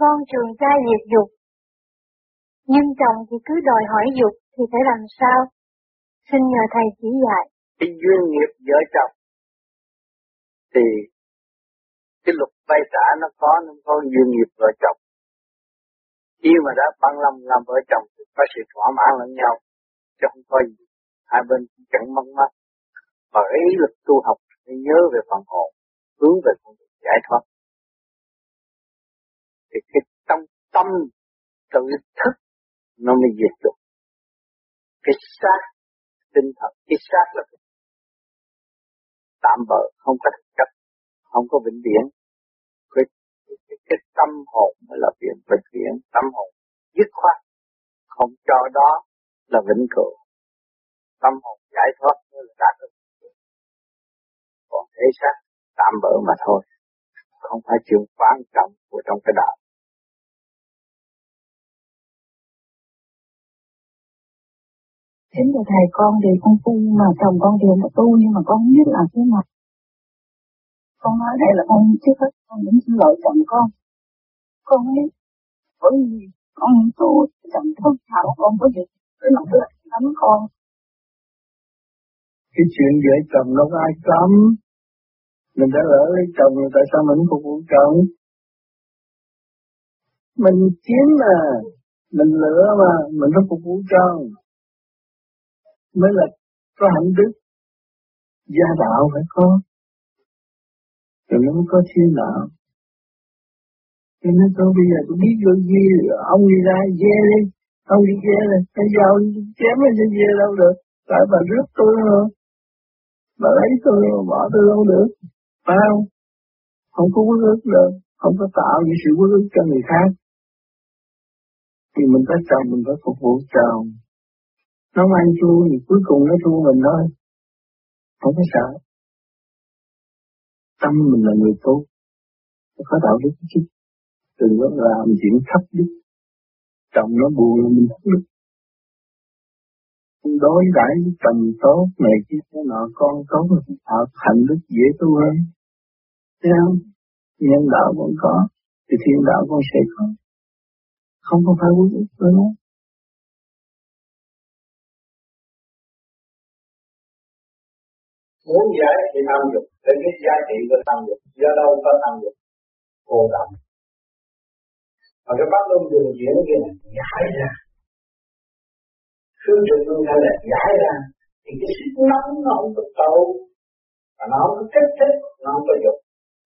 con trường gia diệt dục. Nhưng chồng thì cứ đòi hỏi dục thì phải làm sao? Xin nhờ thầy chỉ dạy. Cái duyên nghiệp vợ chồng thì cái luật vay trả nó có nó có duyên nghiệp vợ chồng. Khi mà đã băng lòng làm vợ chồng thì có sự thỏa mãn lẫn nhau chứ không có gì. Hai bên chẳng mong mắt Và ý lực tu học thì nhớ về phần hồn, hướng về con đường giải thoát. Thì cái tâm tâm tự thức nó mới diệt được. Cái xác tinh thần, cái xác là cái tạm bỡ, không có thực chất, không có vĩnh viễn. Cái, cái, cái tâm hồn mới là viện vĩnh viễn, tâm hồn dứt khoát, không cho đó là vĩnh cửu. Tâm hồn giải thoát mới là đạt được. Còn thế xác tạm bỡ mà thôi, không phải chuyện quan trọng của trong cái đạo. Chính là thầy con thì con tu mà chồng con thì là tu nhưng mà con biết làm thế nào. Con nói đây là con trước hết con muốn xin lỗi chồng con. Con ấy bởi vì con tu chồng con thảo con có việc cái mặt là đánh con. Cái chuyện vợ chồng có ai cấm. Mình đã lỡ lấy chồng rồi tại sao mình phục vụ chồng? Mình chiếm mà, mình lựa mà, mình phải phục vụ chồng. Mới là có hạnh đức. Gia đạo phải có. Rồi nó mới có thiên đạo. Cho nên tôi bây giờ tôi biết vô gì ông đi ra dê đi ông đi dê bây giờ ông chém nó sẽ dê đâu được. Tại bà rước tôi mà bà lấy tôi mà bỏ tôi đâu được phải không? Không có quyết ước được không có tạo những sự quyết ước cho người khác. Thì mình phải chồng mình phải phục vụ chồng nó mang thua thì cuối cùng nó thua mình thôi. Không có sợ. Tâm mình là người tốt. Có đạo đức chứ. Đừng có làm chuyện thấp đức. Chồng nó buồn là mình thấp đức đối đãi với chồng tốt này kia cái nọ, con tốt là tạo thành đức dễ tu hơn thấy không nhân đạo vẫn có thì thiên đạo con sẽ có. Không có phải quý ức nữa. Muốn giải thì tham dục để biết giá trị của tham dục do đâu có tham dục cô động và cái bắt luân đường chuyển kia là giải ra. Phương trực luôn hay là giải ra thì cái sức nóng nó không có cầu, và nó không có kích thích nó không có dục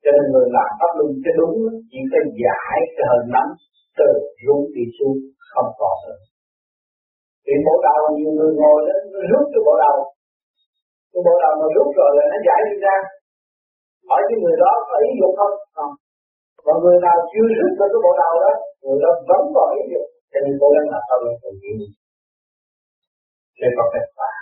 cho nên người làm pháp luân cái đúng chỉ cái giải cái hơi nắm từ rung đi xuống, không còn nữa. Vì bộ đầu nhiều người ngồi đó rút cái bộ đầu. Cái bộ đầu mà rút rồi là nó giải đi ra. Hỏi cái người đó có ý dục không? Không. Còn người nào chưa rút được cái bộ đầu đó, người đó vẫn còn ý dục cho nên cố gắng là sao để thực hiện để có kết quả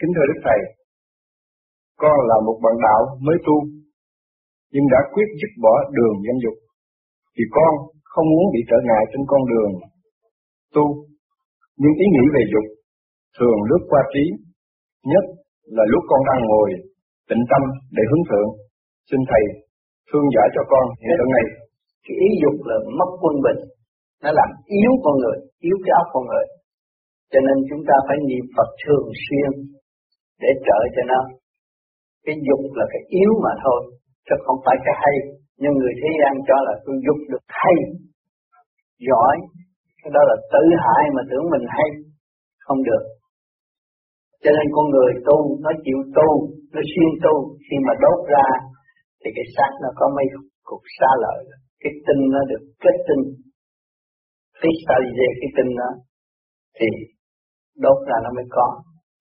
Kính thưa Đức Thầy, con là một bạn đạo mới tu, nhưng đã quyết dứt bỏ đường dâm dục, thì con không muốn bị trở ngại trên con đường tu, nhưng ý nghĩ về dục thường lướt qua trí, nhất là lúc con đang ngồi tĩnh tâm để hướng thượng. Xin Thầy thương giải cho con hiện tượng này. Cái ý dục là mất quân bình, nó làm yếu con người, yếu cái óc con người. Cho nên chúng ta phải niệm Phật thường xuyên để trợ cho nó. Cái dục là cái yếu mà thôi, chứ không phải cái hay. Nhưng người thế gian cho là tôi dục được hay, giỏi, cái đó là tự hại mà tưởng mình hay, không được. Cho nên con người tu, nó chịu tu, nó xuyên tu, khi mà đốt ra, thì cái xác nó có mấy cục xa lợi, cái tinh nó được kết tinh, crystallize cái tinh đó, thì đốt ra nó mới có.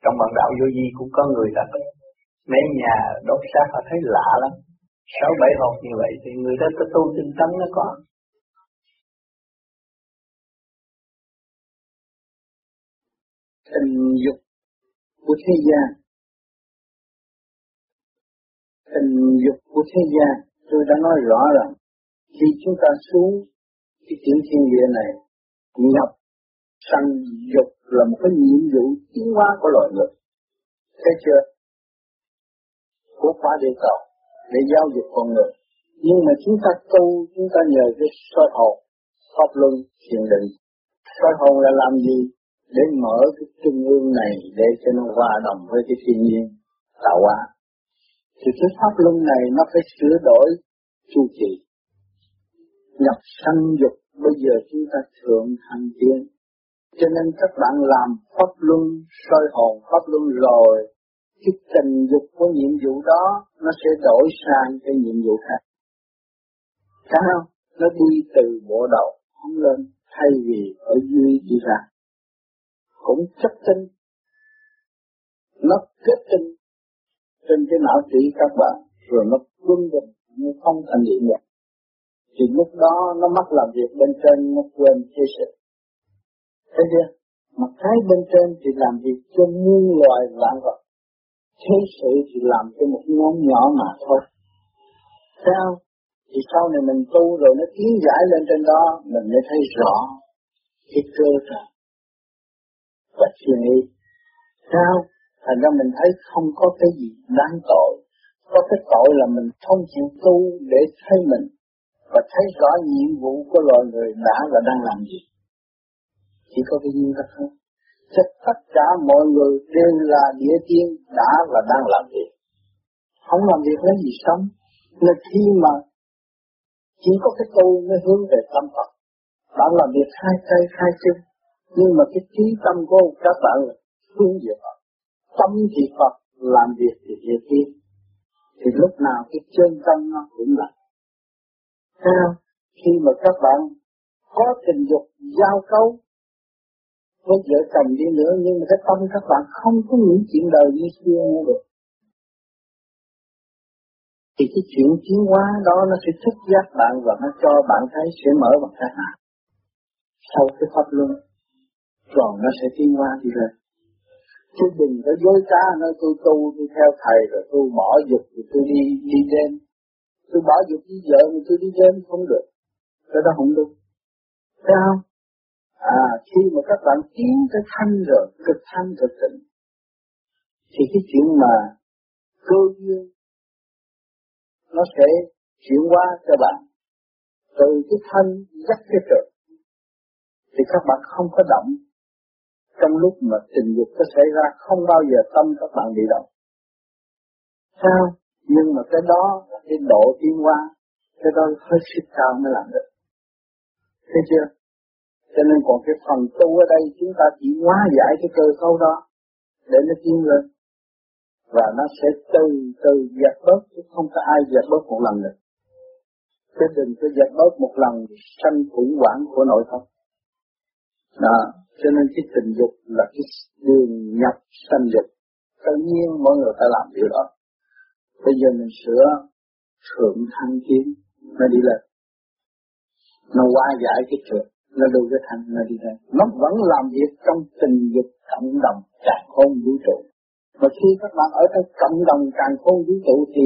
Trong bản đạo vô vi cũng có người đã mấy nhà đốt xác họ thấy lạ lắm. Sáu, bảy hộp như vậy thì người ta có tu tinh tấn nó có. tình dục của thế gian tình dục của thế gian tôi đã nói rõ rằng khi chúng ta xuống cái tiểu thiên địa này, nhập sanh dục là một cái nhiệm vụ tiến hóa của loài người thấy chưa của quả địa cầu để giáo dục con người. Nhưng mà chúng ta tu, chúng ta nhờ cái soi hồn, pháp luân, thiền định. Soi hồn là làm gì? Để mở cái trung ương này để cho nó hòa đồng với cái thiên nhiên tạo hóa. Thì cái pháp luân này nó phải sửa đổi chu kỳ. Nhập sanh dục bây giờ chúng ta thượng thành tiên. Cho nên các bạn làm pháp luân, soi hồn pháp luân rồi, cái tình dục của nhiệm vụ đó nó sẽ đổi sang cái nhiệm vụ khác. Sao? Nó đi từ bộ đầu không lên thay vì ở dưới đi ra. Cũng chất tinh. Nó kết tinh trên cái não trí các bạn rồi nó quân định như không thành điện nhập thì lúc đó nó mất làm việc bên trên nó quên thế sự thấy chưa mà trái bên trên thì làm việc cho muôn loài vạn vật. Thế sự thì làm cho một nhóm nhỏ mà thôi. Sao? Thì sau này mình tu rồi nó tiến giải lên trên đó, mình mới thấy rõ cái cơ thể và suy nghĩ. Sao? Thành ra mình thấy không có cái gì đáng tội. Có cái tội là mình không chịu tu để thấy mình và thấy rõ nhiệm vụ của loài người đã và đang làm gì. Chỉ có cái duy nhất thôi. cho tất cả mọi người đều là địa tiên đã và đang làm việc. Không làm việc lấy gì sống. Nên khi mà chỉ có cái tu mới hướng về tâm Phật. Bạn làm việc hai tay hai chân. Nhưng mà cái trí tâm của các bạn là hướng về Phật. Tâm thì Phật, làm việc thì địa tiên. Thì lúc nào cái chân tâm nó cũng là Sao? Khi mà các bạn có tình dục giao cấu với vợ chồng đi nữa nhưng mà cái tâm các bạn không có những chuyện đời như xưa nữa được. Thì cái chuyện tiến hóa đó nó sẽ thức giác bạn và nó cho bạn thấy sẽ mở bằng cái hạ. Sau cái pháp luân, rồi nó sẽ tiến hóa đi lên. Chứ đừng có dối trá nói tôi tu tôi theo thầy rồi tôi bỏ dục rồi tôi đi đi đêm tôi bỏ dục đi vợ rồi tôi đi đêm không được cái đó không đúng thấy không à khi mà các bạn tiến tới thanh rồi cực thanh cực tịnh, thì cái chuyện mà cơ duyên nó sẽ chuyển qua cho bạn. Từ cái thanh dắt cái trời thì các bạn không có động. Trong lúc mà tình dục có xảy ra, không bao giờ tâm các bạn bị động. Sao? Nhưng mà cái đó là cái độ tiến qua cái đó hơi sức cao mới làm được. Thấy chưa? Cho nên còn cái phần tu ở đây chúng ta chỉ hóa giải cái cơ cấu đó để nó tiến lên. Và nó sẽ từ từ dẹp bớt chứ không có ai dẹp bớt một lần được. Chứ đừng có dẹp bớt một lần sanh khủng hoảng của nội tâm. Đó cho nên cái tình dục là cái đường nhập sanh dục. Tự nhiên mọi người phải làm điều đó. Bây giờ mình sửa thượng thanh kiến nó đi lên. Nó qua giải cái thượng, nó đưa cái thanh nó đi lên. Nó vẫn làm việc trong tình dục cộng đồng càng khôn vũ trụ. Mà khi các bạn ở trong cộng đồng càng khôn vũ trụ thì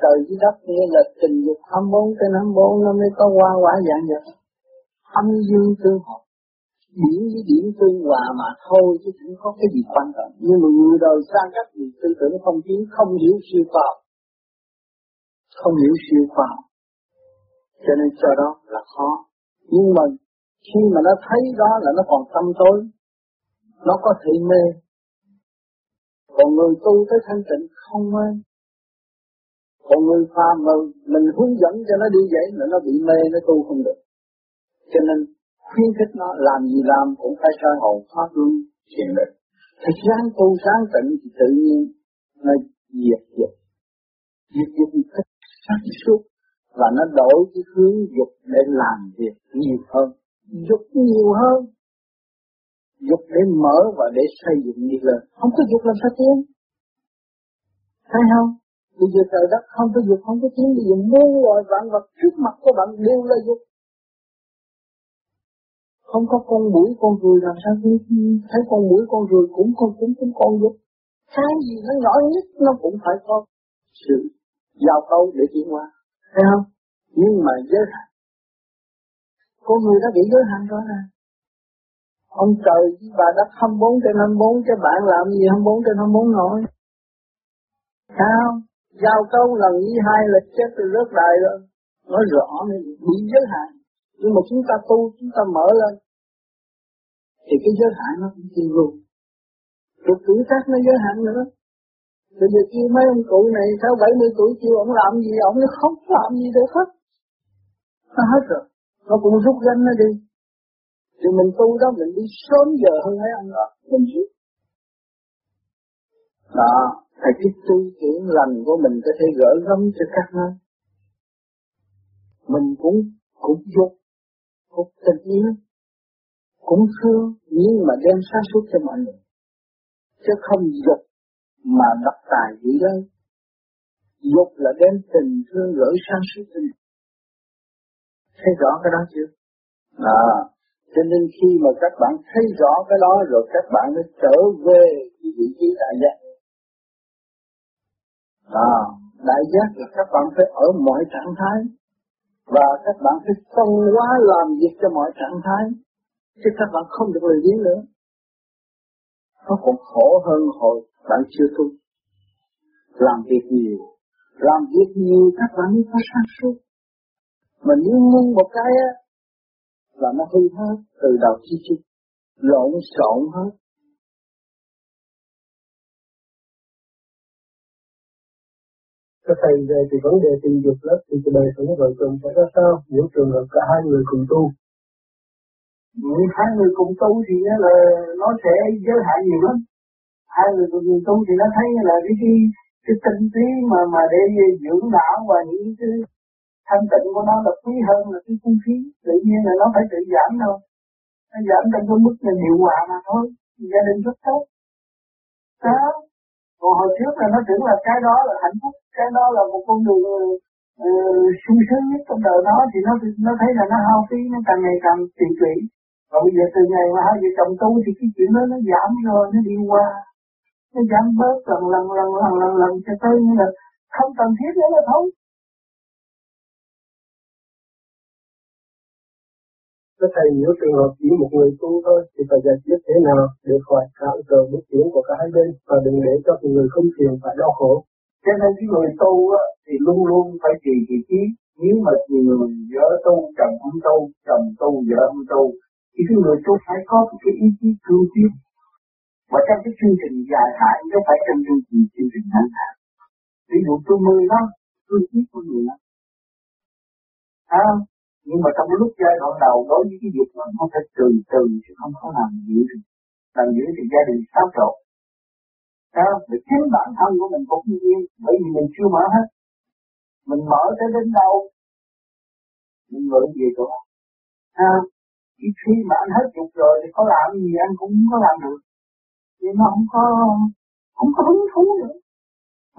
trời dưới đất nghĩa là tình dục 24 trên 24 nó mới có hoa quả dạng được. Âm dương tương hợp điểm với điểm tương hòa mà thôi chứ không có cái gì quan trọng nhưng mà người đời sang cách thì tư tưởng không tiến, không hiểu siêu khoa không hiểu siêu khoa cho nên cho đó là khó nhưng mà khi mà nó thấy đó là nó còn tâm tối, nó có thể mê. Còn người tu tới thanh tịnh không mê. Còn người phàm mà mình hướng dẫn cho nó đi vậy là nó bị mê, nó tu không được. Cho nên, khuyến khích nó làm gì làm cũng phải soi hồn pháp luân thiền định. Thì sáng tu sáng tịnh thì tự nhiên nó diệt diệt diệt diệt một cách sáng suốt và nó đổi cái hướng dục để làm việc nhiều hơn dục nhiều hơn. Dục để mở và để xây dựng đi lên không có dục làm sao tiến? Thấy không? Bây giờ trời đất không có dục không có tiến. Bây giờ muôn loài vạn vật trước mặt của bạn đều là dục. Không có con mũi con ruồi làm sao thấy con mũi con ruồi cũng con cũng cũng con dục. Cái gì nó nhỏ nhất nó cũng phải có sự giao câu để chuyển qua thấy không? Nhưng mà giới hạn con người đã bị giới hạn rồi nè. Ông trời với bà đất 24 trên 24 cái bạn làm gì 24 trên 24 nổi. Sao? Giao câu lần như hai là chết từ rớt đài rồi. Nói rõ bị giới hạn. Nhưng mà chúng ta tu, chúng ta mở lên. Thì cái giới hạn nó cũng chịu luôn. Rồi tuổi tác nó giới hạn nữa. Bây giờ kêu mấy ông cụ này sau 70 tuổi kêu ông làm gì, ông nó không làm gì được hết. Nó hết rồi nó cũng rút gánh nó đi. Thì mình tu đó, mình đi sớm giờ hơn mấy ông đó. Mình biết. Đó phải cái tu chuyển lành của mình có thể gỡ gấm cho các nó. Mình cũng cũng dục, cũng tình yêu, cũng thương, nhưng mà đem sáng suốt cho mọi người. Chứ không dục mà đập tài gì lên dục là đem tình thương gửi sang suốt cho mình thấy rõ cái đó chưa? À, cho nên khi mà các bạn thấy rõ cái đó rồi các bạn mới trở về cái vị trí đại giác. À, đại giác là các bạn phải ở mọi trạng thái và các bạn phải phân hóa làm việc cho mọi trạng thái chứ các bạn không được lười biếng nữa. Nó còn khổ hơn hồi bạn chưa tu. Làm việc nhiều làm việc nhiều các bạn mới có sáng suốt mà nếu ngưng một cái á là nó hư hết từ đầu chi chi lộn xộn hết. Các thầy về thì vấn đề tình dục lớp thì cái đời sống vợ chồng sẽ ra sao? Nếu trường hợp cả hai người cùng tu. Những hai người cùng tu thì là nó sẽ giới hạn nhiều lắm. Hai người cùng tu thì nó thấy là cái cái, cái tinh trí mà mà để dưỡng não và những cái thanh tịnh của nó là quý hơn là cái chi phí tự nhiên là nó phải tự giảm đâu nó giảm trong cái mức là hiệu quả mà thôi. Gia đình rất tốt. Đó. Còn hồi trước là nó tưởng là cái đó là hạnh phúc cái đó là một con đường uh, sung sướng nhất trong đời nó thì nó nó thấy là nó hao phí nó càng ngày càng tiền tụy và bây giờ từ ngày mà hai vợ chồng tu thì cái chuyện đó nó giảm rồi nó đi qua. Nó giảm bớt lần lần lần lần lần lần cho tới như là không cần thiết nữa là thôi. Các thầy nếu trường hợp chỉ một người tu thôi thì phải giải quyết thế nào để khỏi cản trở bước tiến của cả hai bên và đừng để cho người không thiền phải đau khổ. Cho nên cái người tu á, thì luôn luôn phải trì vị trí. Nếu mà người vợ tu, chồng không tu, chồng tu, vợ không tu, thì cái người tu phải có cái ý chí cương quyết. Và trong cái chương trình dài hạn, nó phải trong chương trình chương trình ngắn hạn. Ví dụ tôi mười năm, tôi quyết của người năm. À, nhưng mà trong lúc giai đoạn đầu đối với cái việc nó phải từ từ chứ không có làm giữ được làm giữ thì gia đình xáo trộn. Đó thì chính bản thân của mình cũng như yên, bởi vì mình chưa mở hết. Mình mở tới đến đâu, mình ngự về chỗ à? khi khi mà anh hết dục rồi thì có làm gì anh cũng không có làm được. Nhưng nó không có không có hứng thú nữa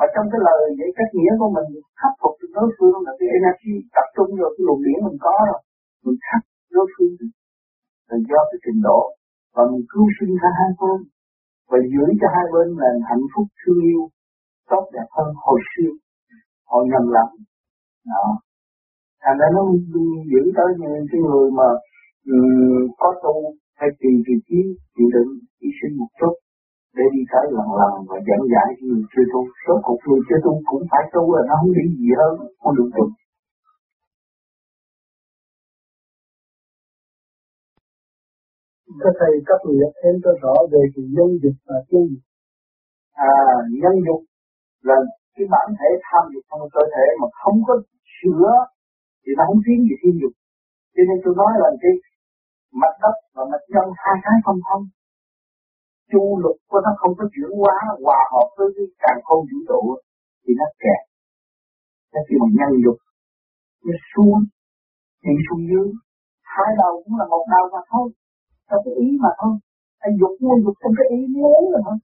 mà trong cái lời dạy cách nghĩa của mình khắc phục được đối phương là cái energy tập trung rồi cái luồng điển mình có rồi. Mình khắc đối phương là do cái trình độ và mình cứu sinh cho hai bên. Và giữ cho hai bên là hạnh phúc thương yêu tốt đẹp hơn hồi xưa. Hồi nhầm lẫn. Đó. Thành ra nó giữ tới những cái người mà um, có tu hay tùy vị trí chịu đựng hy sinh một chút để đi tới lần lần và dẫn giải người chưa tu. Số cuộc người chưa tu cũng phải tu là nó không đi gì hơn không được tu. Các thầy cấp nghĩa thêm cho rõ về sự nhân dục và tiêu dục. À nhân dục là cái bản thể tham dục trong cơ thể mà không có sửa thì nó không tiến gì thiên dục. Cho nên tôi nói là cái mặt đất và mặt nhân hai cái không thông chu lục của nó không có chuyển hóa hòa hợp với cái càng không vũ trụ thì nó kẹt. Nó kêu bằng nhân dục nó xuống thì xuống dưới. Hai đầu cũng là một đầu mà thôi. Trong cái ý mà thôi. Anh dục mua dục trong cái ý muốn rồi thôi.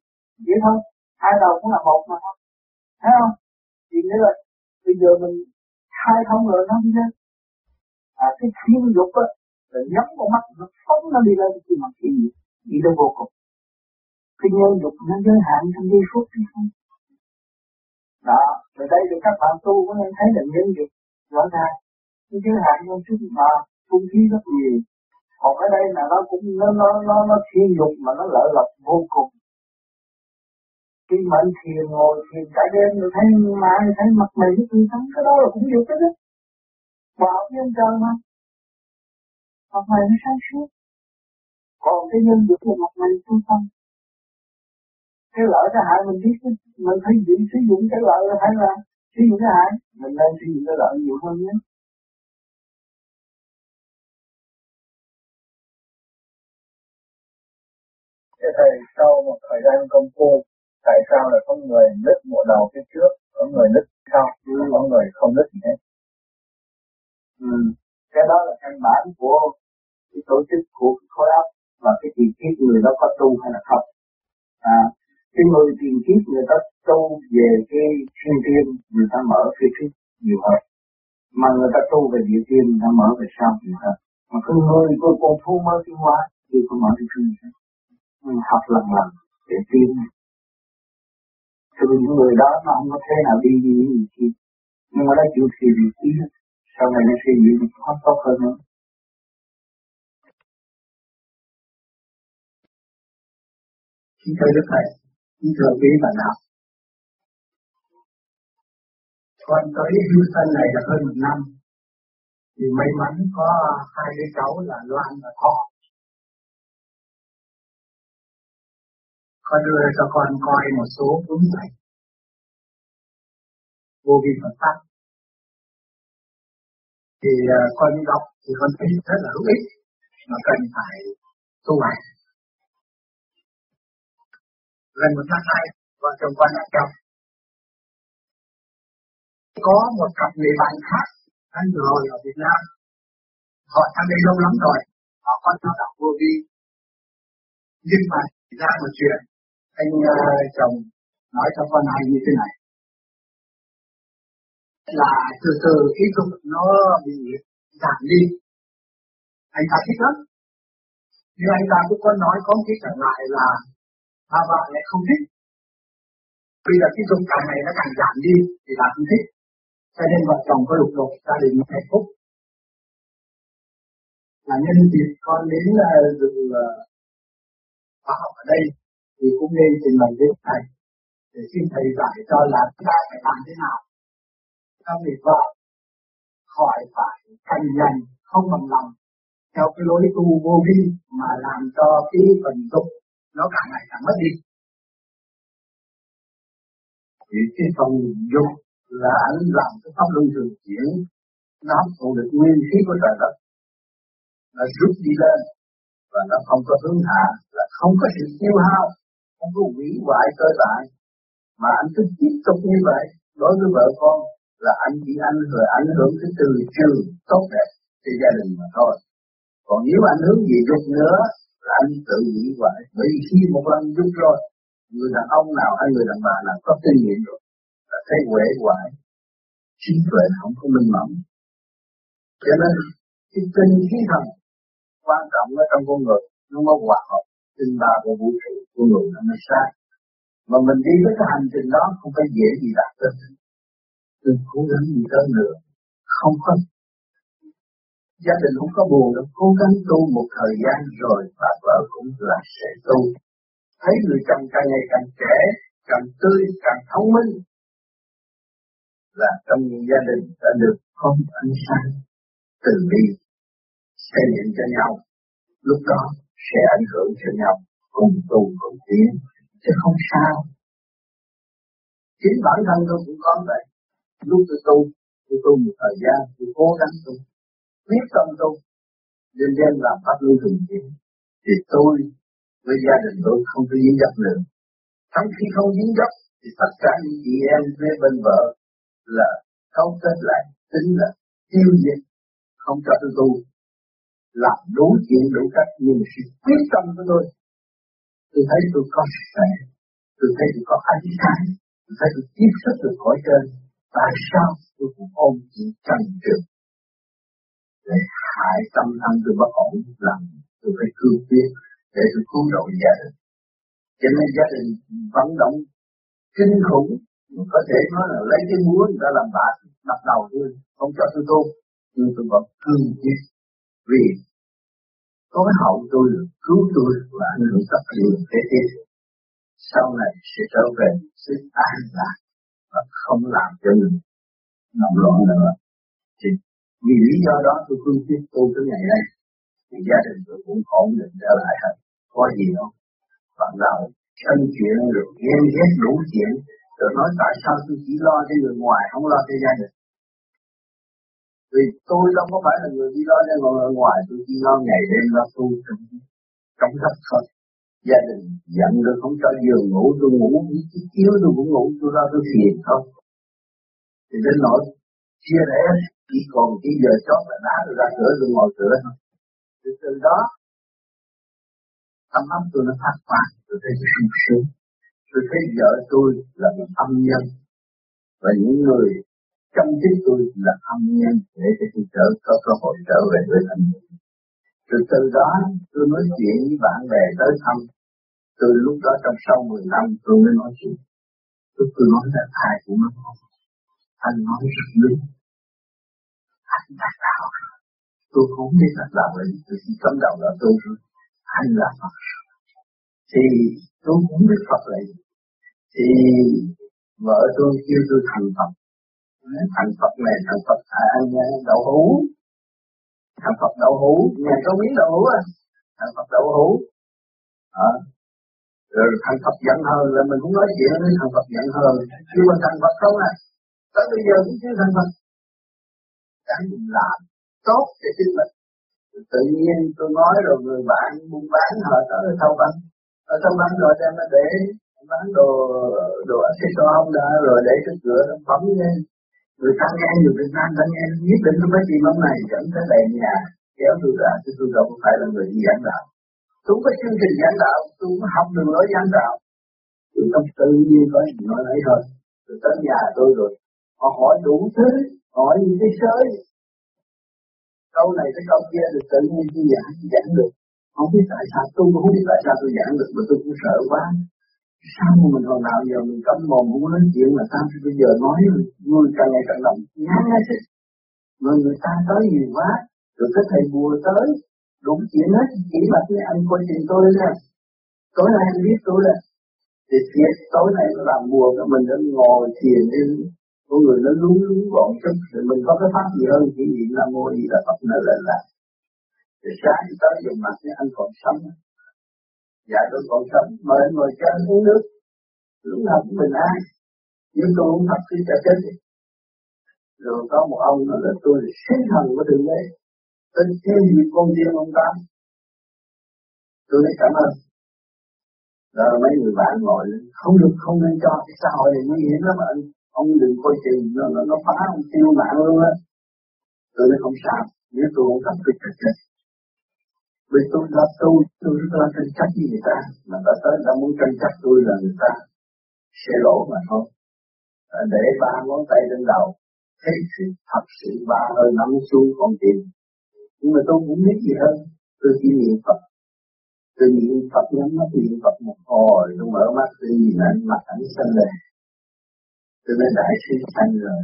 Vậy thôi. Hai đầu cũng là một mà thôi. Thấy không? Thì nghĩa là bây giờ mình khai thông rồi nó đi lên. À cái thiên dục á, là nhắm con mắt, nó phóng nó đi lên khi mà kỳ dục đi đến vô cùng cái nhân dục nó giới hạn trong giây phút hay không? Đó từ đây thì các bạn tu có nên thấy là nhân dục rõ ràng cái giới hạn trong chút mà không khí rất nhiều. Còn ở đây là nó cũng nó nó nó, nó thiên dục mà nó lợi lộc vô cùng. Khi mệnh thiền ngồi thiền cả đêm rồi thấy mà thấy mặt mày rất tươi tắn cái đó là cũng dục cái đó bảo nhân trời mà. Mặt mày nó sáng suốt. Còn cái nhân được là mặt mày tươi tâm cái lợi cái hại mình biết mình phải dụng sử dụng cái lợi hay là sử dụng cái hại. Mình nên sử dụng cái lợi nhiều hơn nhé. Thế thầy sau một thời gian công phu tại sao là có người nứt bộ đầu phía trước có người nứt sau có người không nứt gì hết ừ. cái đó là căn bản của cái tổ chức của khối óc và cái tiền kiếp người đó có tu hay là không. À cái người tiền kiếp người ta tu về cái thiên tiên người ta mở phía trước nhiều hơn. Mà người ta tu về địa tiên người ta mở về sau nhiều hơn. Mà cái người của con phu mới tiến hóa thì có mở cái thiên học lần lần để tiến từ những người đó nó không có thế nào đi đi gì kia. Nhưng mà nó chịu thì gì tí sau này nó suy nghĩ nó tốt hơn nữa. Kính thưa Đức Thầy, thưa quý bạn nào Con tới Houston này là hơn một năm. Thì may mắn có hai đứa cháu là Loan và Thọ. Con đưa cho con coi một số cuốn sách vô vi Phật pháp. Thì à, con đọc thì con thấy rất là hữu ích, mà cần phải tu hành lần một tháng hai vợ chồng quan đã chồng. Có một cặp người bạn khác anh ngồi ở Việt Nam. Họ sang đây lâu lắm rồi, họ có theo đạo vô vi. Nhưng mà ra một chuyện, anh uh, chồng nói cho con hay như thế này là từ từ ý dục nó bị giảm đi anh ta thích lắm nhưng anh ta cũng có nói có cái trở lại là bà vợ lại không thích. Bây giờ cái dục cảm này nó càng giảm đi thì bà không thích. Cho nên vợ chồng có lục đục gia đình hạnh phúc. Là nhân dịp con đến uh, dự ờ, khóa học ở đây thì cũng nên trình bày với thầy để xin thầy giải cho là ta phải làm thế nào cho người vợ khỏi phải thành nhành không bằng lòng theo cái lối tu vô vi mà làm cho cái phần dục nó càng ngày càng mất đi. Thì cái phần dục là anh làm cái pháp luân thường chuyển, nó không thụ được nguyên khí của trời đất. Nó rút đi lên và nó không có hướng hạ, là không có sự tiêu hao, không có hủy hoại cơ tại mà anh cứ tiếp tục như vậy, đối với vợ con, là anh chỉ anh hưởng, ảnh hưởng cái từ trường tốt đẹp cho gia đình mà thôi. Còn nếu anh hướng gì dục nữa anh tự nghĩ vậy. Bởi vì khi một lần đúng rồi, người đàn ông nào hay người đàn bà nào có kinh nghiệm rồi, là thấy quể hoài. Trí tuệ không có minh mẫn. Cho nên, cái tinh khí thần quan trọng ở trong con người, nó mới hòa hợp. Tinh ba của vũ trụ, của người nó mới sai mà mình đi với cái hành trình đó không phải dễ gì đạt được đừng cố gắng gì tới nữa. Không có gia đình không có buồn đâu, cố gắng tu một thời gian rồi bà vợ cũng là sẽ tu. Thấy người chồng càng ngày càng trẻ, càng tươi, càng thông minh, là trong những gia đình đã được không ánh sáng từ bi xây dựng cho nhau. Lúc đó sẽ ảnh hưởng cho nhau, cùng tu cùng tiến, chứ không sao. Chính bản thân tôi cũng có vậy. Lúc tôi tu tôi tu một thời gian, tôi cố gắng tu quyết tâm tu. Đêm đêm làm pháp luân thường chuyển thì tôi với gia đình tôi không có dính dấp nữa. Trong khi không dính dấp, thì tất cả những chị em với bên vợ là cấu kết lại, tính là tiêu diệt, không cho tôi tu. Làm đủ chuyện, đủ cách, nhưng sự quyết tâm của tôi tôi thấy tôi có sức khỏe, tôi thấy tôi có ánh sáng, tôi thấy tôi tiếp xúc được khỏi trên tại sao tôi cũng ôm chỉ trần trường để hại tâm thân tôi bất ổn làm tôi phải cương quyết để tôi cứu độ gia đình. Cho nên gia đình vận động kinh khủng, có thể nói là lấy cái búa người ta làm bạc đập đầu tôi, không cho tôi tu. Nhưng tôi vẫn cương quyết vì có cái hậu tôi cứu tôi và ảnh hưởng tập luyện kế tiếp sau này sẽ trở về sự an lạc và không làm cho mình nằm loạn nữa. Thì vì lý do đó tôi cương quyết tu tới ngày nay thì gia đình tôi cũng ổn định trở lại hết. Có gì đâu. Bạn nào thân chuyện rồi ghen ghét đủ chuyện rồi nói tại sao tôi chỉ lo cho người ngoài không lo cho gia đình. Vì tôi đâu có phải là người đi lo cho người ngoài, tôi chỉ lo ngày đêm lo tu trong trong đất thôi gia đình giận rồi không cho giường ngủ tôi ngủ chiếc chiếu tôi cũng ngủ tôi lo tôi phiền không thì đến nỗi chia rẽ chỉ còn cái giờ chót là đá rồi ra cửa tôi ngồi cửa thôi. Từ từ đó tâm óc tôi nó phát quang tôi thấy cái sung sướng. Tôi thấy vợ tôi là một âm nhân và những người trong chính tôi là âm nhân để cho tôi trở có cơ hội trở về với anh từ từ đó tôi nói chuyện với bạn bè tới thăm. Từ lúc đó trong sau 10 năm tôi mới nói chuyện. Tôi, tôi nói là thầy cũng nói anh nói rất đúng anh đã đạo tôi không biết là đạo là gì tôi chỉ cấm đầu là tôi rồi anh là Phật thì tôi cũng biết Phật là gì thì vợ tôi kêu tôi thành Phật thành Phật này thành Phật à, ăn đậu hũ thành Phật đậu hũ nhà có miếng đậu hũ à thành Phật đậu hũ à, rồi thành Phật giận hơn là mình cũng nói chuyện với thành Phật giận hơn nhưng mà thành Phật không à tới bây giờ cũng chưa thành Phật đang làm tốt cho chính mình. Tự nhiên tôi nói rồi, người bạn buôn bán họ tới thâu bán ở thâu bán rồi, đem nó để bán đồ đồ accessory không đã rồi, để cái cửa, nó bấm lên. Người ta nghe, người Việt Nam ta nghe, nhất định nó mới tìm ông này, dẫn tới đầy nhà, kéo tôi ra, chứ tôi đâu phải là người đi giảng đạo. Tôi có chương trình giảng đạo, tôi cũng học đường lối giảng đạo. Tôi tâm tự nhiên có gì nói ấy thôi. Tôi tới nhà tôi rồi, họ hỏi đủ thứ hỏi những cái sới. Câu này cái câu kia được tự nhiên tôi giảng giảng được. Không biết tại sao tôi cũng không biết tại sao tôi giảng được, mà tôi cũng sợ quá. Sao mà mình hồi nào giờ mình cấm mồm không nói chuyện mà sao bây giờ nói người càng ngày càng động. Ngán hết mà người ta tới nhiều quá, rồi cái thầy bùa tới. Đúng chuyện hết, chỉ mặt với anh coi chuyện tôi nè tối nay anh biết tôi là. Thì thiệt, tối nay nó làm buồn mình đã ngồi thiền đi con người nó lún lún gọn chút thì mình có cái pháp gì hơn? Chỉ niệm nam mô gì là phật nữa lên là thì sáng tới dùng mặt với anh còn sống. Dạ tôi còn sống. Mời anh ngồi chơi uống nước. Lúc nào cũng bình an nhưng tôi uống thật khi cho chết. Rồi có một ông nói là tôi là sinh thần của thượng đế. Tên tiêu gì con tiên ông ta. Tôi nói cảm ơn. Rồi mấy người bạn ngồi Không được, không nên cho. Cái xã hội này nguy hiểm lắm anh. Ông đừng coi chừng nó, nó, nó phá ông tiêu mạng luôn á. Tôi nó không sao Nếu tôi không cần quyết chết Vì tôi đã tu Tôi rất là tranh chấp với người ta Mà đã tới đã muốn tranh chấp tôi là người ta Sẽ lỗ mà thôi. Để ba ngón tay lên đầu thấy sự thật sự ba hơi nắm xuống con tim. Nhưng mà tôi cũng biết gì hơn tôi chỉ niệm Phật. Tôi niệm Phật nhắm mắt niệm Phật một hồi tôi mở mắt tôi nhìn ảnh mặt ảnh xanh lên tôi nói, đại sư sanh rồi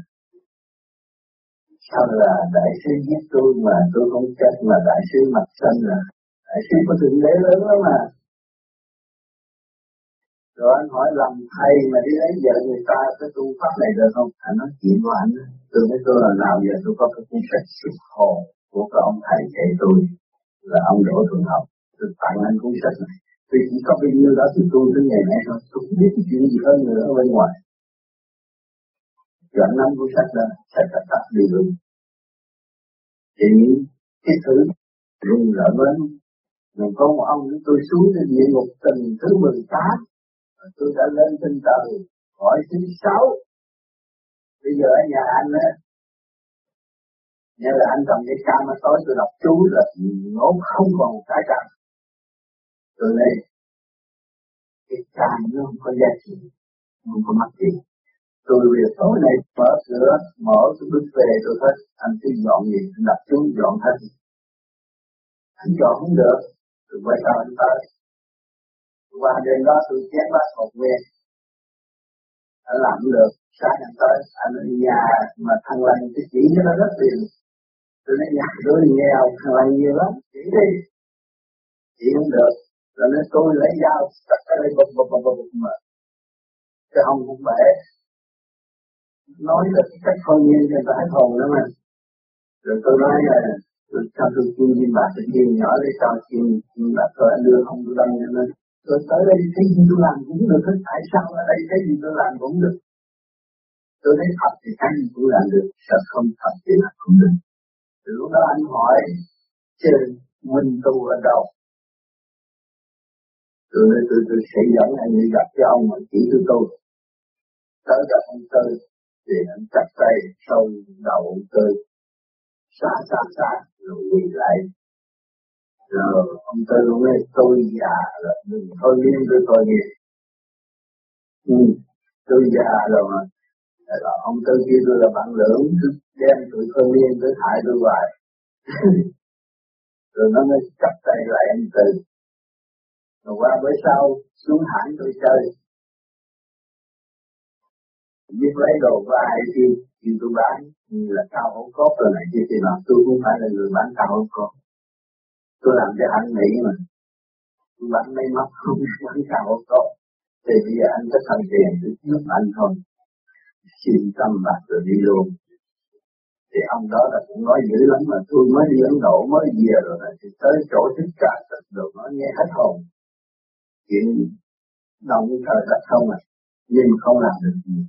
sao là đại sư giết tôi mà tôi không chết, mà đại sư mặt xanh là đại sư có thượng đế lớn lắm mà. Rồi anh hỏi, làm thầy mà đi lấy vợ người ta cái tu pháp này được không? Anh nói, chuyện của anh tôi nói tôi là nào giờ tôi có cái cuốn sách xuất hồn của cái ông thầy dạy tôi là ông Đỗ Thuận Học tôi tặng anh cuốn sách này. Tôi chỉ có bao nhiêu đó thì tôi đến ngày nay thôi, tôi không biết cái chuyện gì hơn nữa ở bên ngoài. Dạ, rồi anh nắm cuốn sách đó sách tập tập đi luôn thì cái thứ rung rỡ lắm rồi có một ông với tôi xuống trên địa ngục tình thứ 18 tôi đã lên trên trời hỏi thứ sáu bây giờ ở nhà anh á Nghĩa là anh cầm cái cam mà tối tôi đọc chú là nó không còn cái cam. Từ đây cái cam nó không có giá trị, không có mặt gì. Tôi việc tối nay mở cửa, mở cái bước về tôi thấy anh cứ dọn gì, anh đập chú dọn hết. Anh dọn không được, tôi quay sau anh tới. Qua đêm đó tôi chém bát một về. Anh làm không được, sáng anh tới, anh ở nhà mà thằng lành cái chỉ cho nó rất tiền tôi nói nhà tôi nghèo thằng lành nhiều lắm chỉ đi chỉ không được rồi nên tôi lấy dao cắt cái lấy bập bập bập bập mà cái hông cũng bể nói được cách con nghe cho ta hết hồn đó mà. Rồi tôi nói là rồi sao tôi chiên chim bạc tôi chiên nhỏ để sao chiên chim bạc tôi anh đưa không tôi đâm cho nên rồi tới đây thấy gì tôi làm cũng được hết tại sao ở đây thấy gì tôi làm cũng được? Tôi thấy thật thì cái gì cũng làm được sợ không thật thì làm cũng được. Từ lúc đó anh hỏi trên minh tu ở đâu? Tôi nói tôi, tôi sẽ dẫn anh đi gặp cái ông mà chỉ tôi tu. Tới gặp ông tư thì anh chặt tay sau đầu ông tư xa xa xa rồi quỳ lại. Rồi ông tư nói tôi già rồi đừng thôi miên tôi thôi miên. Ừ, tôi già rồi mà. Rồi ông tư kia tôi là bạn lưỡng đem tụi thôi miên tới hại tôi hoài. Rồi nó mới chặt tay lại anh tư. Rồi qua bữa sau xuống hãng tôi chơi nhưng lấy đồ của ai thì thì tôi bán như ừ, là cao hữu có rồi này chứ thì làm tôi không phải là người bán cao hữu có. Tôi làm cho anh Mỹ mà. Tôi bán mấy móc không bán cao hữu có. Thì bây giờ anh có thần tiền để giúp anh thôi xin tâm bạc rồi đi luôn. Thì ông đó là cũng nói dữ lắm mà, tôi mới đi Ấn Độ, mới về rồi này thì tới chỗ thích cả thật được nó nghe hết hồn. Chuyện động trời đất không à nhưng không làm được gì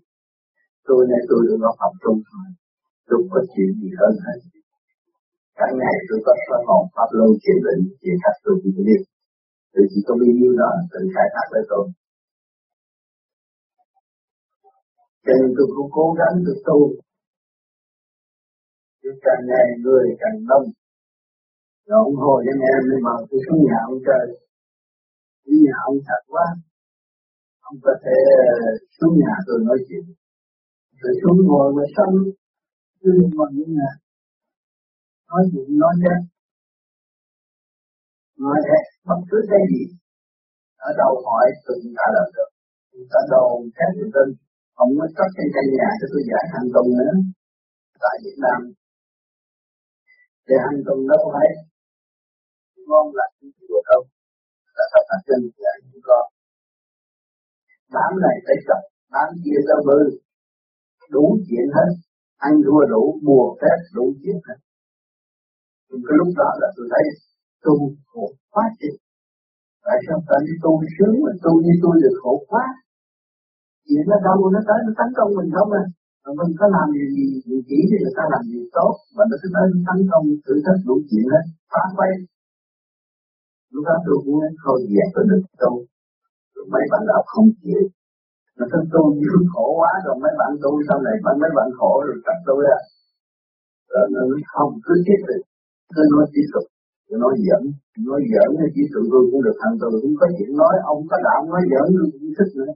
tôi nay tôi được có học trung thôi tôi có chuyện gì hơn hết cả ngày tôi có soi hồn pháp luân thiền định chuyện khác tôi cũng biết. Tôi chỉ có bao nhiêu đó tự khai thác với tôi. Cho nên tôi cũng cố gắng được tu. Tôi càng ngày người càng đông. Rồi ông hồi với em em mà tôi xuống nhà ông trời. Đi nhà ông thật quá. Ông có thể xuống nhà tôi nói chuyện rồi xuống ngồi mà xong. Cứ mà như là nói gì nói ra nói ra bất cứ cái gì. Ở đâu hỏi tôi cũng trả lời được ta đồ các người tin không có cấp cái căn nhà cho tôi giải hành tùng nữa. Tại Việt Nam. Để hành tuần đó không phải ngon lành như chùa đâu. Là thật thật chân là không con đám này tới chậm đám kia ta bư đủ chuyện hết. Anh thua đủ bùa phép đủ chuyện hết. Thì cái lúc đó là tôi thấy tu khổ quá chứ tại sao ta đi tu sướng mà tu đi tu được khổ quá. Chuyện nó đâu nó tới nó tấn công mình không à? Mà mình có làm gì gì, gì chỉ thì người ta làm gì tốt. Mà nó cứ tới tấn công thử thách đủ chuyện hết. Phá quay lúc đó tôi cũng nói thôi dẹp tôi được tu rồi mấy bạn đạo không chịu. Mà thân tu như khổ quá rồi mấy bạn tu sau này bạn mấy bạn khổ rồi tập tôi à rồi nó không, cứ tiếp được cứ nói tiếp tục cứ nói, giỡn. Nói, giỡn hay chỉ tự tôi cũng được, thằng tôi cũng có chuyện nói, ông có đạo nói giỡn tôi cũng thích nữa.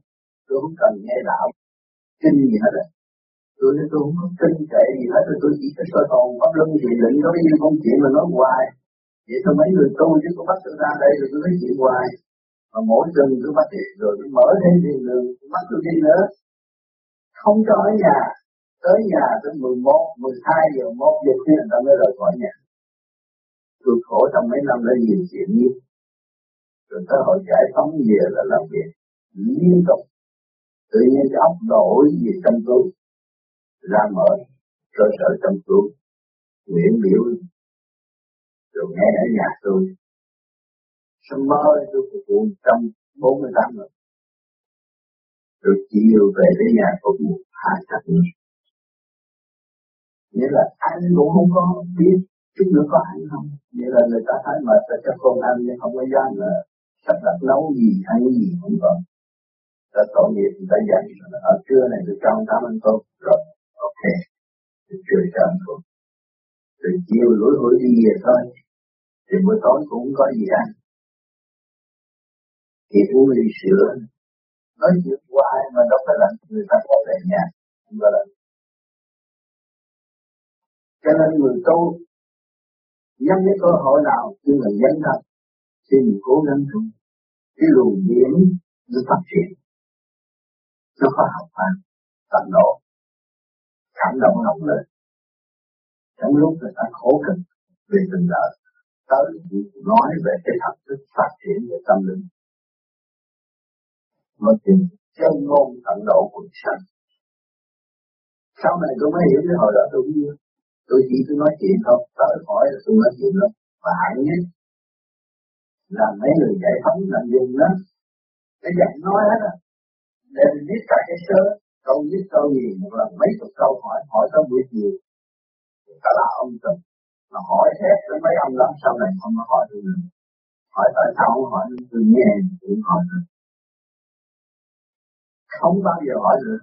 Tôi không cần nghe đạo kinh gì hết rồi tôi nói, tôi không có kinh kệ gì hết rồi tôi chỉ có soi hồn, pháp luân thiền định có như nhiêu công chuyện mà nói hoài. Vậy thôi mấy người tu chứ có bắt tôi ra đây rồi tôi nói chuyện hoài? Mà mỗi tuần tôi bắt điện rồi tôi mở thêm tiền đường bắt tôi đi nữa. Không cho ở nhà. Tới nhà tới 11, 12 giờ, 1 giờ khuya người ta mới rời khỏi nhà. Tôi khổ trong mấy năm đã nhiều chuyện như rồi tới hồi giải phóng về là làm việc liên tục. Tự nhiên cái ốc đổi gì trong tôi ra mở cơ sở trong tôi nguyện biểu. Rồi nghe ở nhà tôi Sân mơ tôi phục vụ trăm bốn mươi tám người. Rồi chiều về đến nhà có một hai trăm người. Nghĩa là anh cũng không có biết chút nữa có ăn không. Nghĩa là người ta thấy mà ta cho con ăn nhưng không có dám là sắp đặt nấu gì, ăn gì không có. Ta tội nghiệp, người ta dạy ở trưa này tôi cho ông tám ăn tốt rồi, ok tôi chưa cho ăn tốt rồi chiều lũi hủi đi về thôi thì bữa tối cũng không có gì ăn thì uống ly sữa nói chuyện hoài mà đâu phải làm người ta có về nhà, không có là. Cho nên người tu nhắm cái cơ hội nào khi mình dấn thân thì mình cố gắng tu, cái luồng điển nó phát triển. Nó có học hành, tận độ, cảm động nóng lên. Trong lúc người ta khổ cực về tình đời, tới nói về cái thật thức phát triển về tâm linh mà tìm chân ngôn tận độ của sanh. Sau này tôi mới hiểu cái hồi đó tôi biết tôi chỉ tôi nói chuyện thôi, tới hỏi là tôi nói chuyện đó. Và hại nhất là mấy người giải phóng làm dùng đó. Cái dạy nói hết à để mình biết cả cái sơ câu biết câu gì một lần mấy chục câu hỏi hỏi tới buổi chiều. Cả là ông tình mà hỏi hết tới mấy ông lắm sau này không có hỏi được nữa. Hỏi tại sao không hỏi tôi nghe tôi hỏi được không bao giờ hỏi được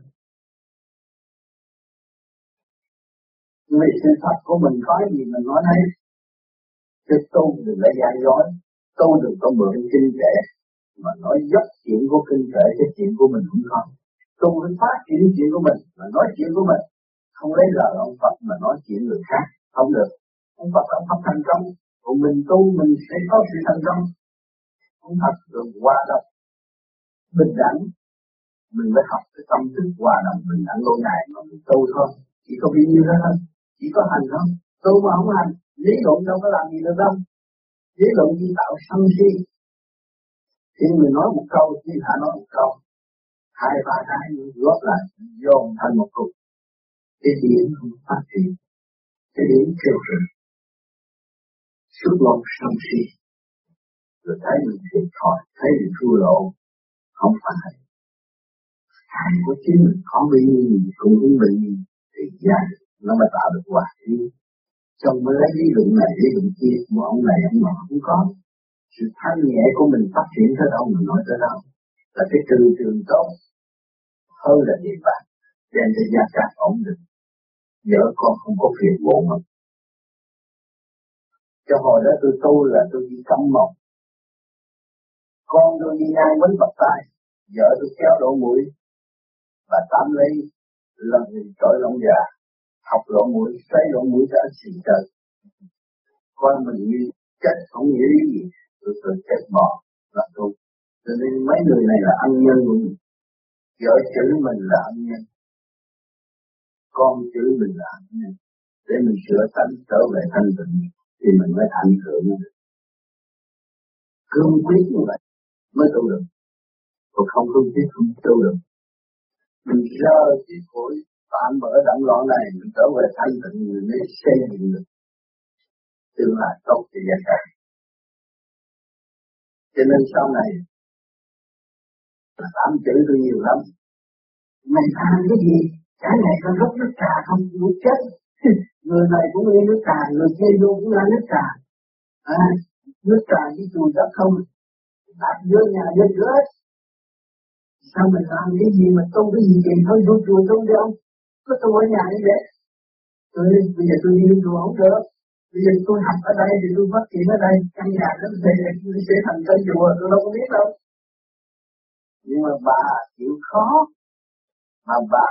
vì sự thật của mình có gì mình nói hết chứ tu đừng có gian dối. Tu đừng có mượn kinh kệ mà nói dốc chuyện của kinh kệ cái chuyện của mình cũng không. Tu phải phát triển chuyện của mình mà nói chuyện của mình. Không lấy lời ông Phật mà nói chuyện người khác. Không được. Ông Phật ông Phật thành công. Còn mình tu mình sẽ có sự thành công. Ông Phật được hòa đồng, bình đẳng mình mới học cái tâm thức hòa đồng bình đẳng lâu ngày mà mình tu thôi. Chỉ có bao nhiêu đó thôi. Chỉ có hành thôi tu mà không hành, lý luận đâu có làm gì được đâu. Lý luận chỉ tạo sân si. Khi người nói một câu thì hạ nói một câu, hai ba cái góp lại, dồn thành một cục. Cái điểm không phát triển, cái điểm kêu rừng. Suốt lòng sân si. Rồi thấy mình thiệt thòi, thấy mình thua lỗ, không phải hành của chính mình không bị cũng không bị thì ra nó mới tạo được hòa khí. Trong mới lấy lý luận này, lý luận kia của ông này, ông nọ cũng có. Sự thanh nhẹ của mình phát triển tới đâu mình nói tới đâu. Là cái trừ trường tốt hơn là địa bàn đem cho gia càng ổn định vợ con không có phiền muộn mà. Cho hồi đó tôi tu là tôi đi cắm mộng con tôi đi ngang bánh bật tay vợ tôi kéo đổ mũi và tạm lấy lần thì tội lông già, học lỗ mũi, xoay lỗ mũi cho anh xì trời. Con mình như chết không nghĩ gì tôi tôi chết bỏ là tôi cho nên mấy người này là ân nhân của mình. Vợ chữ mình là ân nhân. Con chữ mình là ân nhân. Để mình sửa tánh trở về thanh tịnh thì mình mới thành thượng được. Cương quyết như vậy mới tu được. Còn không cương quyết không tu được mình rơ cái khối tạm bỡ động loạn này mình trở về thanh tịnh mình mới xây dựng được tương lai tốt cho gia cả cho nên sau này tám chữ tôi nhiều lắm. Mày tham cái gì? Cả ngày con rút nước trà không? Muốn chết. Người này cũng uống nước trà người kia vô cũng là nước trà. À, nước trà với chùi đất không? Đặt vô nhà vô cửa sao mình làm cái gì mà tu cái gì vậy thôi vô chùa tu đi ông có tu ở nhà như vậy tôi, bây giờ tôi đi chùa không được bây giờ tôi học ở đây thì tôi phát triển ở đây. Căn nhà nó sẽ sẽ thành cái chùa, tôi đâu có biết đâu. Nhưng mà bà chịu khó. Mà bà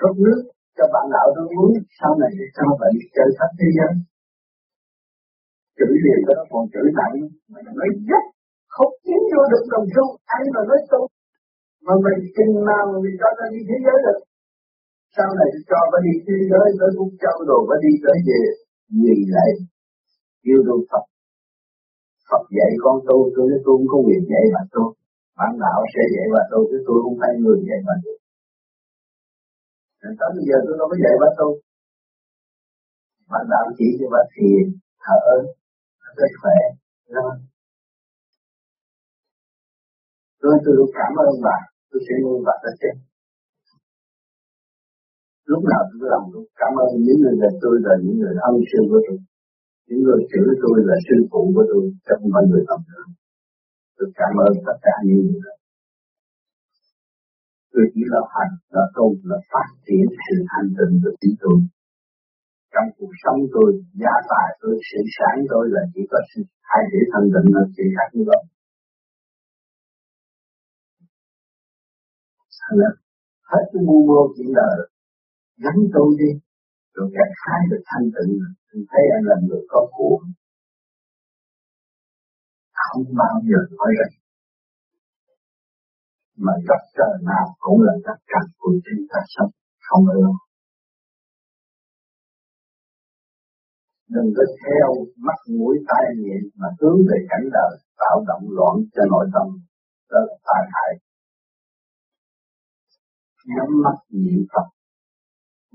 rót nước cho bạn đạo tôi muốn sau này thì sao bạn đi chơi khắp thế giới? Chửi liền đó, còn chửi nặng mà nói rất không kiếm vô được đồng xu. Ai mà nói tu mà mình chừng nào mình cho ta đi thế giới được sau này cho ta đi thế giới, tới cũng châu rồi và đi tới về, nhìn lại. Yêu tu Phật. Phật dạy con tu tôi nói tôi không có quyền dạy mà tu bạn đạo sẽ dạy bà tu chứ tôi không phải người dạy bà tu nên tới bây giờ tôi đâu có dạy bà tu bạn đạo chỉ cho bà thiền, thở rất khỏe đó rồi tôi tôi cảm ơn bà tôi sẽ nuôi bà tới chết. Lúc nào tôi làm tôi cảm ơn những người gần tôi là những người ân sư của tôi. Những người chữ tôi là sư phụ của tôi trong mọi người tầm thường. Tôi cảm ơn tất cả những người đó. Tôi chỉ là hành, là tu là phát triển sự thanh tịnh của chính tôi. Trong cuộc sống tôi gia tài tôi, sự sáng tôi là chỉ có sự hai chữ thanh tịnh là chỉ khác như vậy. Hết cái mưu mô chuyện đời gắn tôi đi. Rồi gặt hai được thanh tịnh. Thì thấy anh là người có của không bao giờ nói rằng mà gặp trời nào cũng là tất cả của chúng ta sống không ở đâu đừng có theo mắt mũi tai miệng mà hướng về cảnh đời, tạo động loạn cho nội tâm, đó là tai hại nhắm mắt niệm Phật.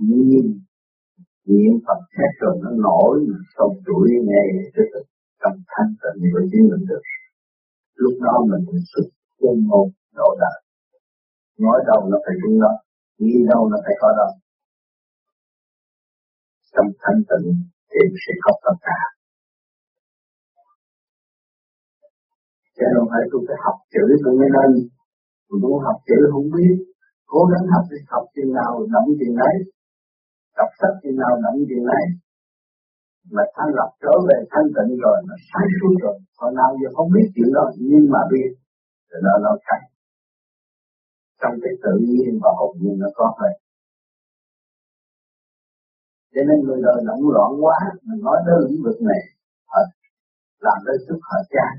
Nhìn niệm Phật hết rồi nó nổi mà sau chuỗi nghe tức tâm thanh tịnh của chính mình được. Lúc đó mình mới xuất quân ngôn độ đại. Nói đâu nó phải đúng đó, nghĩ đâu nó phải có đó tâm thanh tịnh thì sẽ có tất cả. Chứ nên phải tôi phải học chữ tôi mới nên. Tôi muốn học chữ không biết cố gắng học thì học chuyện nào đậm chuyện đấy đọc sách chừng nào đậm chuyện này mà thanh lập trở về thanh tịnh rồi nó sáng suốt rồi hồi nào giờ không biết chuyện đó, nhưng mà biết rồi nó nó thành trong cái tự nhiên và hồn nhiên nó có thôi. Cho nên người đời động loạn quá, mình nói tới lĩnh vực này, họ làm tới sức họ chán.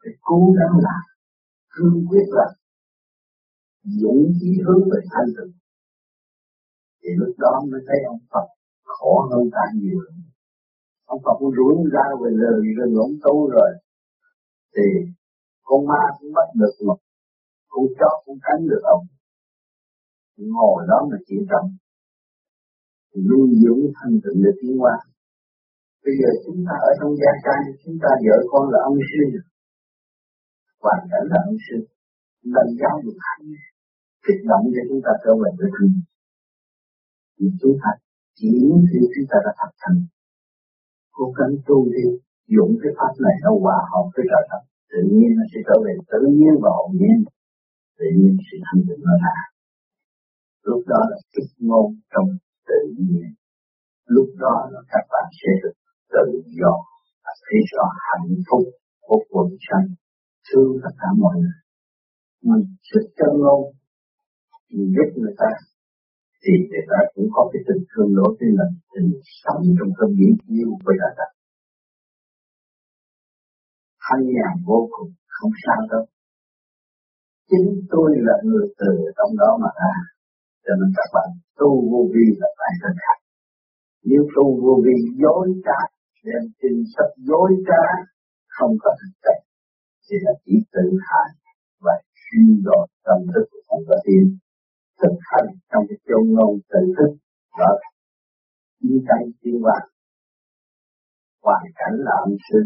Phải cố gắng làm, cương quyết làm dũng chí hướng về thanh tịnh thì lúc đó mới thấy ông Phật khổ hơn ta nhiều. Ông Phật cũng rủi ra về lời rừng ông tu rồi. Thì con ma cũng bắt được một con chó cũng cắn được ông. Ngồi đó mà chỉ trọng nuôi dưỡng thanh tịnh để tiến qua bây giờ chúng ta ở trong gia trai chúng ta vợ con là ông sư. Hoàn cảnh là ông sư. Lần giáo dục hành kích động để chúng ta trở về với thân thì chúng ta chỉ khi chúng ta đã thật thành cố gắng tu đi dụng cái pháp này nó hòa hợp với trời đất. Tự nhiên nó sẽ trở về tự nhiên và hồn nhiên. Tự nhiên sự thanh tịnh nó ra. Lúc đó là kích ngôn trong tự nhiên. Lúc đó là các bạn sẽ được tự do và thấy rõ hạnh phúc của quần sanh. Thương tất cả mọi người. Mình xuất chân ngôn mình giúp người ta thì người ta cũng có cái tình thương đối với mình, tình sống trong tâm biển yêu với đại đất thanh nhàn vô cùng, không sao đâu. Chính tôi là người từ trong đó mà ra, cho nên các bạn tu vô vi là phải thực hành nếu tu vô vi, dối trá, đem trình sách dối trá, không có thực chất, thì là chỉ tự hại và suy đồi tâm thức không có tiến thực hành trong cái châu ngôn tự thức đó như tay tiến hóa hoàn cảnh là âm sư,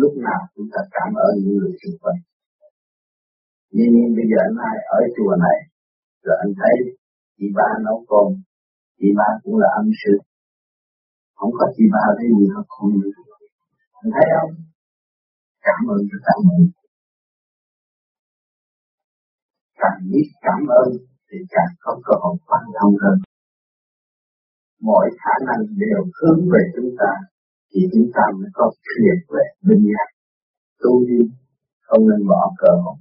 lúc nào chúng ta cảm ơn những người xung quanh. Nhưng bây giờ anh hai ở chùa này, rồi anh thấy chị ba nấu cơm, chị ba cũng là âm sư. Không có chị ba cái gì hết không được. Anh thấy không? Cảm ơn cho cảm ơn. Càng biết cảm ơn thì càng có cơ hội quan thông hơn. Mọi khả năng đều hướng về chúng ta, thì chúng ta mới có thiệt về bình giác tu đi không nên bỏ cơ hội